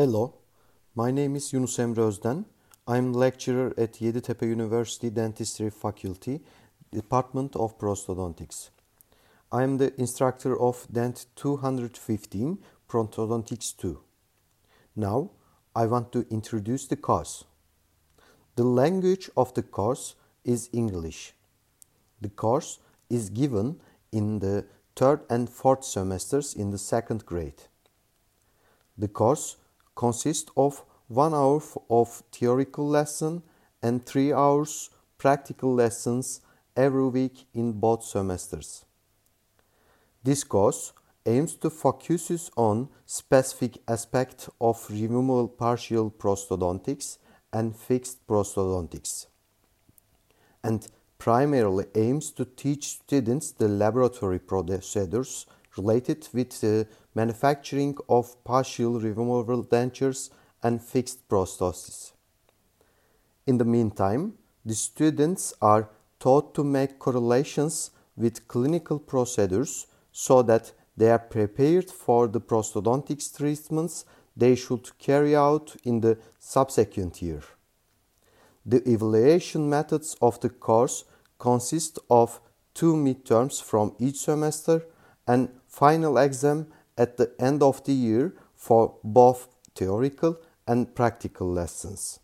Hello, my name is Yunus Emre Özden. I'm lecturer at Yeditepe University Dentistry Faculty, Department of Prosthodontics. I am the instructor of Dent 215 Prosthodontics 2. Now, I want to introduce the course. The language of the course is English. The course is given in the third and fourth semesters in the second grade. The course consists of one hour of theoretical lesson and three hours practical lessons every week in both semesters. This course aims to focus on specific aspects of removable partial prosthodontics and fixed prosthodontics and primarily aims to teach students the laboratory procedures related with the manufacturing of partial removable dentures and fixed prostheses. In the meantime, the students are taught to make correlations with clinical procedures so that they are prepared for the prosthodontics treatments they should carry out in the subsequent year. The evaluation methods of the course consist of two midterms from each semester and final exam at the end of the year for both theoretical and practical lessons.